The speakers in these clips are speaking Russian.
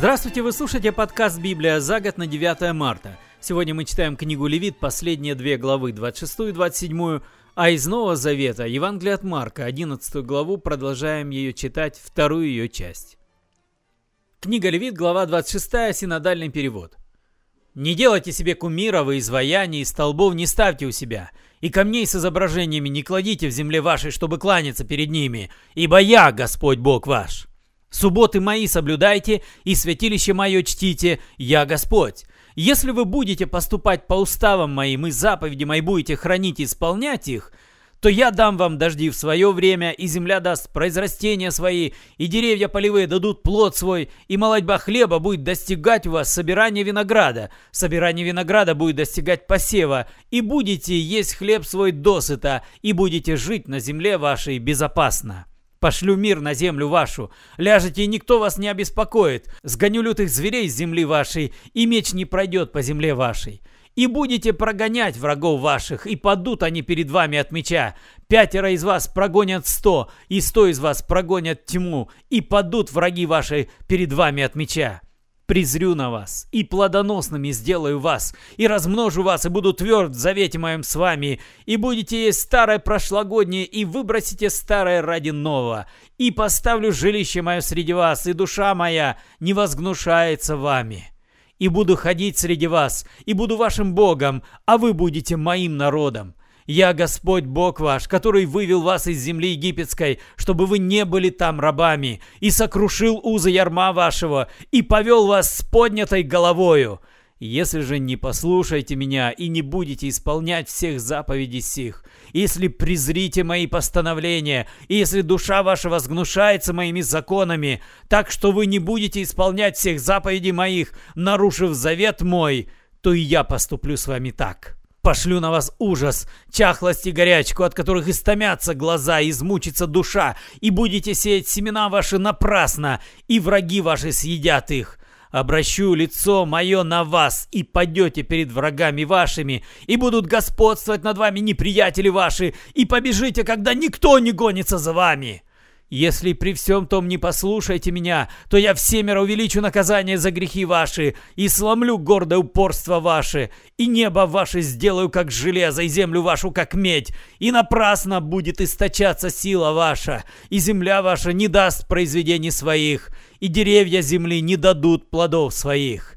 Здравствуйте, вы слушаете подкаст «Библия за год» на 9 марта. Сегодня мы читаем книгу Левит, последние две главы, 26 и 27, а из Нового Завета, Евангелие от Марка, 11 главу, продолжаем ее читать, вторую ее часть. Книга Левит, глава 26, синодальный перевод. «Не делайте себе кумиров и изваяний, и столбов не ставьте у себя, и камней с изображениями не кладите в земле вашей, чтобы кланяться перед ними, ибо я, Господь Бог ваш». Субботы мои соблюдайте и святилище мое чтите, я Господь. Если вы будете поступать по уставам моим и заповеди мои будете хранить и исполнять их, то я дам вам дожди в свое время, и земля даст произрастения свои, и деревья полевые дадут плод свой, и молодьба хлеба будет достигать у вас собирания винограда, собирание винограда будет достигать посева, и будете есть хлеб свой досыта, и будете жить на земле вашей безопасно. Пошлю мир на землю вашу. Ляжете, и никто вас не обеспокоит. Сгоню лютых зверей с земли вашей, и меч не пройдет по земле вашей. И будете прогонять врагов ваших, и падут они перед вами от меча. Пятеро из вас прогонят сто, и сто из вас прогонят тьму, и падут враги ваши перед вами от меча презрю на вас, и плодоносными сделаю вас, и размножу вас, и буду тверд в завете моем с вами, и будете есть старое прошлогоднее, и выбросите старое ради нового, и поставлю жилище мое среди вас, и душа моя не возгнушается вами. И буду ходить среди вас, и буду вашим Богом, а вы будете моим народом. Я Господь Бог ваш, который вывел вас из земли египетской, чтобы вы не были там рабами, и сокрушил узы ярма вашего, и повел вас с поднятой головою. Если же не послушаете меня и не будете исполнять всех заповедей сих, если презрите мои постановления, и если душа ваша возгнушается моими законами, так что вы не будете исполнять всех заповедей моих, нарушив завет мой, то и я поступлю с вами так». Пошлю на вас ужас, чахлость и горячку, от которых истомятся глаза, измучится душа, и будете сеять семена ваши напрасно, и враги ваши съедят их. Обращу лицо мое на вас, и падете перед врагами вашими, и будут господствовать над вами неприятели ваши, и побежите, когда никто не гонится за вами». Если при всем том не послушаете меня, то я всемеро увеличу наказание за грехи ваши и сломлю гордое упорство ваше, и небо ваше сделаю как железо, и землю вашу как медь, и напрасно будет источаться сила ваша, и земля ваша не даст произведений своих, и деревья земли не дадут плодов своих.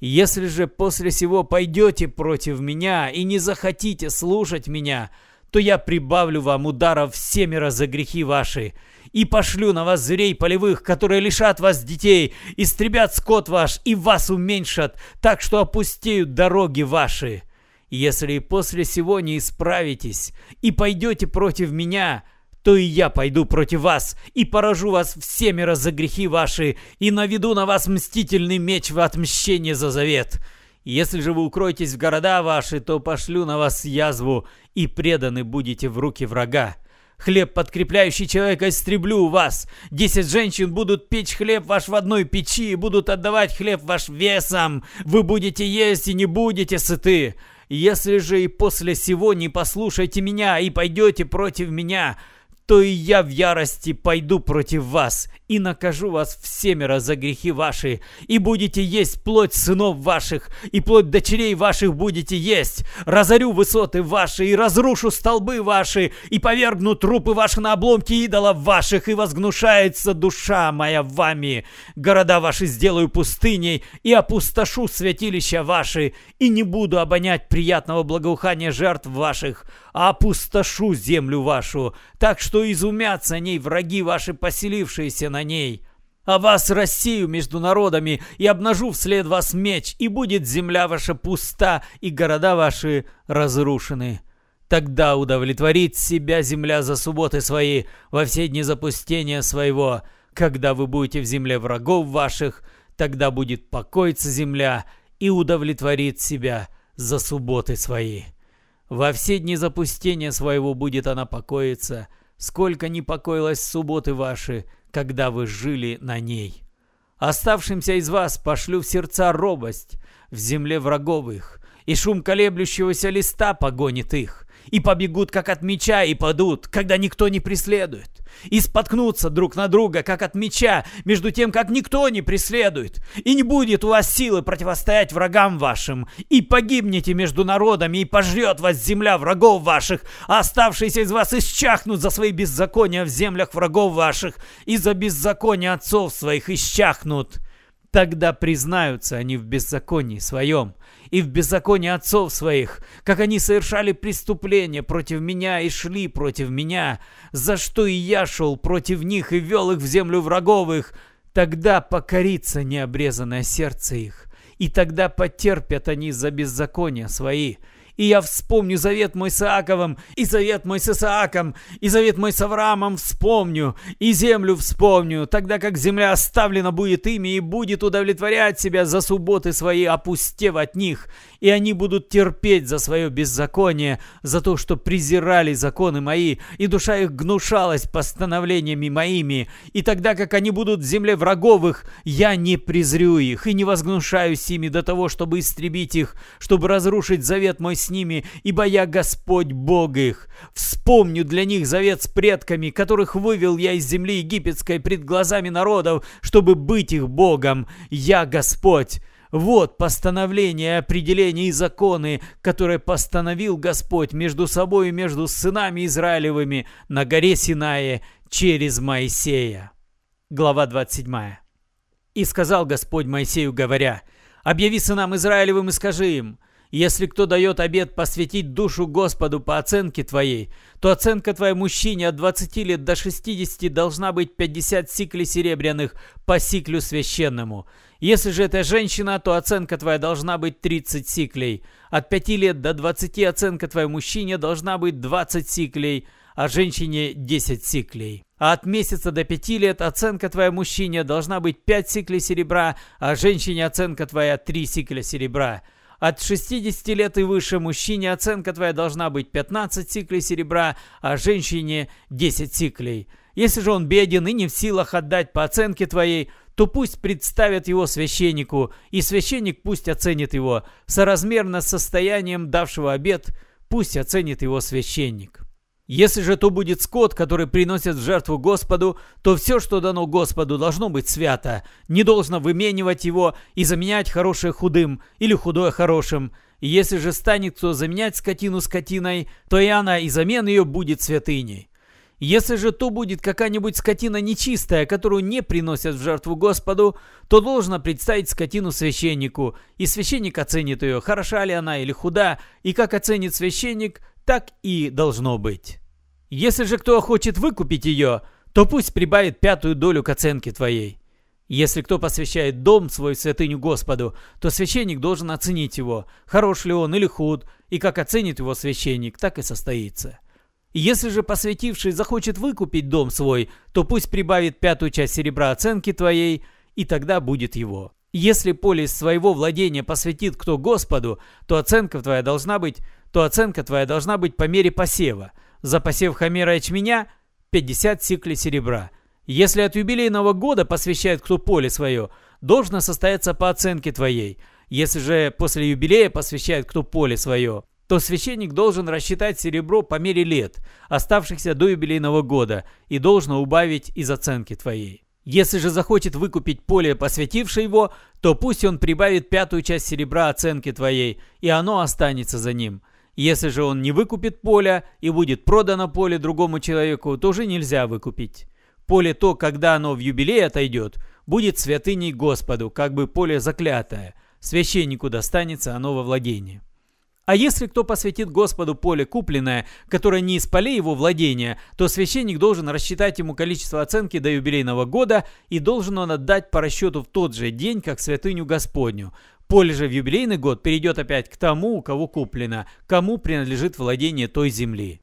Если же после сего пойдете против меня и не захотите слушать меня, то я прибавлю вам ударов всемеро за грехи ваши, и пошлю на вас зверей полевых, которые лишат вас детей, истребят скот ваш и вас уменьшат, так что опустеют дороги ваши. Если после сего не исправитесь и пойдете против меня, то и я пойду против вас и поражу вас всемеро за грехи ваши и наведу на вас мстительный меч в отмщение за завет. Если же вы укроетесь в города ваши, то пошлю на вас язву и преданы будете в руки врага. Хлеб, подкрепляющий человека, истреблю вас. Десять женщин будут печь хлеб ваш в одной печи и будут отдавать хлеб ваш весом. Вы будете есть и не будете сыты. Если же и после сего не послушаете меня и пойдете против меня, то и я в ярости пойду против вас и накажу вас всемеро за грехи ваши, и будете есть плоть сынов ваших, и плоть дочерей ваших будете есть. Разорю высоты ваши, и разрушу столбы ваши, и повергну трупы ваши на обломки идолов ваших, и возгнушается душа моя вами. Города ваши сделаю пустыней, и опустошу святилища ваши, и не буду обонять приятного благоухания жертв ваших, а опустошу землю вашу, так что изумятся ней враги ваши, поселившиеся на ней. А вас рассею между народами и обнажу вслед вас меч, и будет земля ваша пуста, и города ваши разрушены. Тогда удовлетворит себя земля за субботы свои во все дни запустения своего. Когда вы будете в земле врагов ваших, тогда будет покоиться земля и удовлетворит себя за субботы свои. Во все дни запустения своего будет она покоиться, сколько не покоилась субботы ваши, когда вы жили на ней. Оставшимся из вас пошлю в сердца робость в земле враговых, и шум колеблющегося листа погонит их, и побегут, как от меча, и падут, когда никто не преследует. И споткнутся друг на друга, как от меча, между тем, как никто не преследует. И не будет у вас силы противостоять врагам вашим. И погибнете между народами, и пожрет вас земля врагов ваших, а оставшиеся из вас исчахнут за свои беззакония в землях врагов ваших, и за беззаконие отцов своих исчахнут. Тогда признаются они в беззаконии своем и в беззаконии отцов своих, как они совершали преступления против меня и шли против меня, за что и я шел против них и вел их в землю враговых. Тогда покорится необрезанное сердце их, и тогда потерпят они за беззакония свои, и я вспомню завет мой с Иаковом, и завет мой с Исааком, и завет мой с Авраамом вспомню, и землю вспомню, тогда как земля оставлена будет ими и будет удовлетворять себя за субботы свои, опустев от них, и они будут терпеть за свое беззаконие, за то, что презирали законы мои, и душа их гнушалась постановлениями моими, и тогда как они будут в земле враговых, я не презрю их и не возгнушаюсь ими до того, чтобы истребить их, чтобы разрушить завет мой с ними, ибо я Господь Бог их. Вспомню для них завет с предками, которых вывел я из земли египетской пред глазами народов, чтобы быть их Богом. Я Господь. Вот постановление, определения и законы, которые постановил Господь между собой и между сынами Израилевыми на горе Синае через Моисея. Глава 27. «И сказал Господь Моисею, говоря, «Объяви сынам Израилевым и скажи им, если кто дает обет посвятить душу Господу по оценке твоей, то оценка твоей мужчине от 20 лет до 60 должна быть 50 сиклей серебряных по сиклю священному. Если же это женщина, то оценка твоя должна быть 30 сиклей. От 5 лет до 20 оценка твоей мужчине должна быть 20 сиклей, а женщине 10 сиклей. А от месяца до 5 лет оценка твоя мужчине должна быть 5 сиклей серебра, а женщине оценка твоя 3 сикля серебра. От 60 лет и выше мужчине оценка твоя должна быть 15 сиклей серебра, а женщине 10 сиклей. Если же он беден и не в силах отдать по оценке твоей, то пусть представят его священнику, и священник пусть оценит его. Соразмерно с состоянием давшего обед, пусть оценит его священник. Если же то будет скот, который приносят в жертву Господу, то все, что дано Господу, должно быть свято. Не должно выменивать его и заменять хорошее худым или худое хорошим. И если же станет кто заменять скотину скотиной, то и она, и замен ее будет святыней. Если же то будет какая-нибудь скотина нечистая, которую не приносят в жертву Господу, то должно представить скотину священнику, и священник оценит ее, хороша ли она или худа, и как оценит священник, так и должно быть. Если же кто хочет выкупить ее, то пусть прибавит пятую долю к оценке твоей. Если кто посвящает дом свой святыню Господу, то священник должен оценить его, хорош ли он или худ, и как оценит его священник, так и состоится. Если же посвятивший захочет выкупить дом свой, то пусть прибавит пятую часть серебра оценки твоей, и тогда будет его. Если поле своего владения посвятит кто Господу, то оценка твоя должна быть, то оценка твоя должна быть по мере посева – за посев хомера ячменя 50 сиклей серебра. Если от юбилейного года посвящает кто поле свое, должно состояться по оценке твоей. Если же после юбилея посвящает кто поле свое, то священник должен рассчитать серебро по мере лет, оставшихся до юбилейного года, и должно убавить из оценки твоей. Если же захочет выкупить поле, посвятившее его, то пусть он прибавит пятую часть серебра оценки твоей, и оно останется за ним. Если же он не выкупит поле и будет продано поле другому человеку, то уже нельзя выкупить. Поле то, когда оно в юбилей отойдет, будет святыней Господу, как бы поле заклятое. Священнику достанется оно во владение. А если кто посвятит Господу поле купленное, которое не из полей его владения, то священник должен рассчитать ему количество оценки до юбилейного года и должен он отдать по расчету в тот же день, как святыню Господню. Поле же в юбилейный год перейдет опять к тому, у кого куплено, кому принадлежит владение той земли.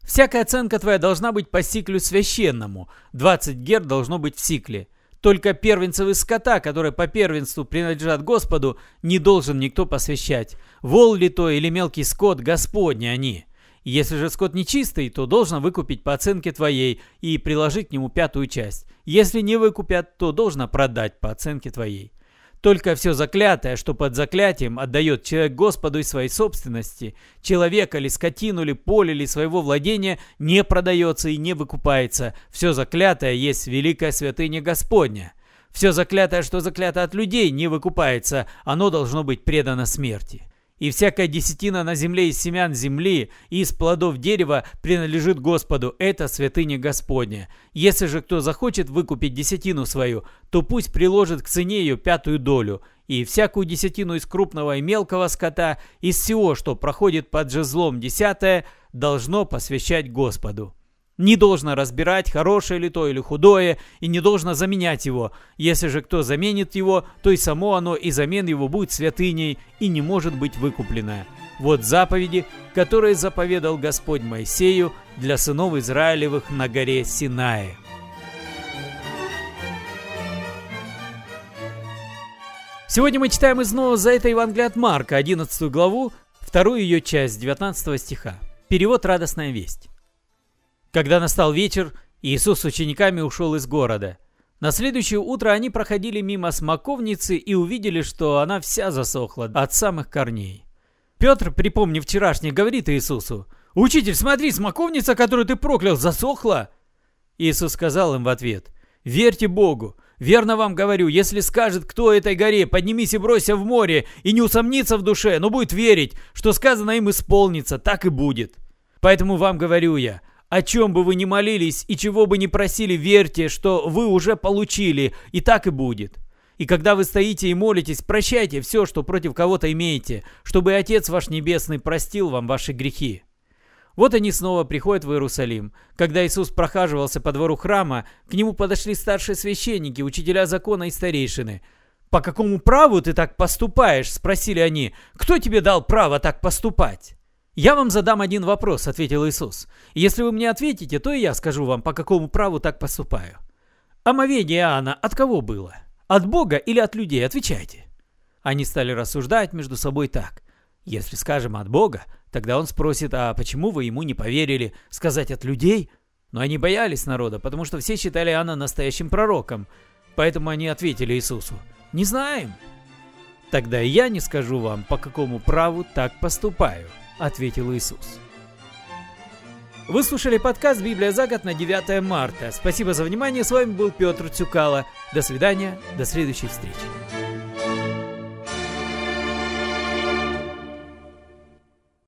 Всякая оценка твоя должна быть по сиклю священному. 20 гер должно быть в сикле. Только первенцев скота, которые по первенству принадлежат Господу, не должен никто посвящать. Вол ли то или мелкий скот, Господни они. Если же скот нечистый, то должен выкупить по оценке твоей и приложить к нему пятую часть. Если не выкупят, то должно продать по оценке твоей. Только все заклятое, что под заклятием отдает человек Господу из своей собственности, человека или скотину или поле или своего владения, не продается и не выкупается. Все заклятое есть великая святыня Господня. Все заклятое, что заклято от людей, не выкупается, оно должно быть предано смерти. И всякая десятина на земле из семян земли и из плодов дерева принадлежит Господу. Это святыня Господня. Если же кто захочет выкупить десятину свою, то пусть приложит к цене ее пятую долю. И всякую десятину из крупного и мелкого скота, из всего, что проходит под жезлом десятое, должно посвящать Господу не должно разбирать, хорошее ли то или худое, и не должно заменять его. Если же кто заменит его, то и само оно и замен его будет святыней и не может быть выкупленное. Вот заповеди, которые заповедал Господь Моисею для сынов Израилевых на горе Синае. Сегодня мы читаем из Нового Завета Евангелия от Марка, 11 главу, вторую ее часть, 19 стиха. Перевод «Радостная весть». Когда настал вечер, Иисус с учениками ушел из города. На следующее утро они проходили мимо смоковницы и увидели, что она вся засохла от самых корней. Петр, припомнив вчерашнее, говорит Иисусу, «Учитель, смотри, смоковница, которую ты проклял, засохла!» Иисус сказал им в ответ, «Верьте Богу, верно вам говорю, если скажет кто этой горе, поднимись и бросься в море, и не усомнится в душе, но будет верить, что сказано им исполнится, так и будет. Поэтому вам говорю я, о чем бы вы ни молились и чего бы ни просили, верьте, что вы уже получили, и так и будет. И когда вы стоите и молитесь, прощайте все, что против кого-то имеете, чтобы Отец ваш Небесный простил вам ваши грехи. Вот они снова приходят в Иерусалим. Когда Иисус прохаживался по двору храма, к нему подошли старшие священники, учителя закона и старейшины. «По какому праву ты так поступаешь?» – спросили они. «Кто тебе дал право так поступать?» «Я вам задам один вопрос», — ответил Иисус. «Если вы мне ответите, то и я скажу вам, по какому праву так поступаю». «Омовение Иоанна от кого было? От Бога или от людей? Отвечайте». Они стали рассуждать между собой так. «Если скажем от Бога, тогда он спросит, а почему вы ему не поверили? Сказать от людей?» Но они боялись народа, потому что все считали Иоанна настоящим пророком. Поэтому они ответили Иисусу, «Не знаем». «Тогда я не скажу вам, по какому праву так поступаю» ответил Иисус. Вы слушали подкаст «Библия за год» на 9 марта. Спасибо за внимание. С вами был Петр Цюкало. До свидания. До следующей встречи.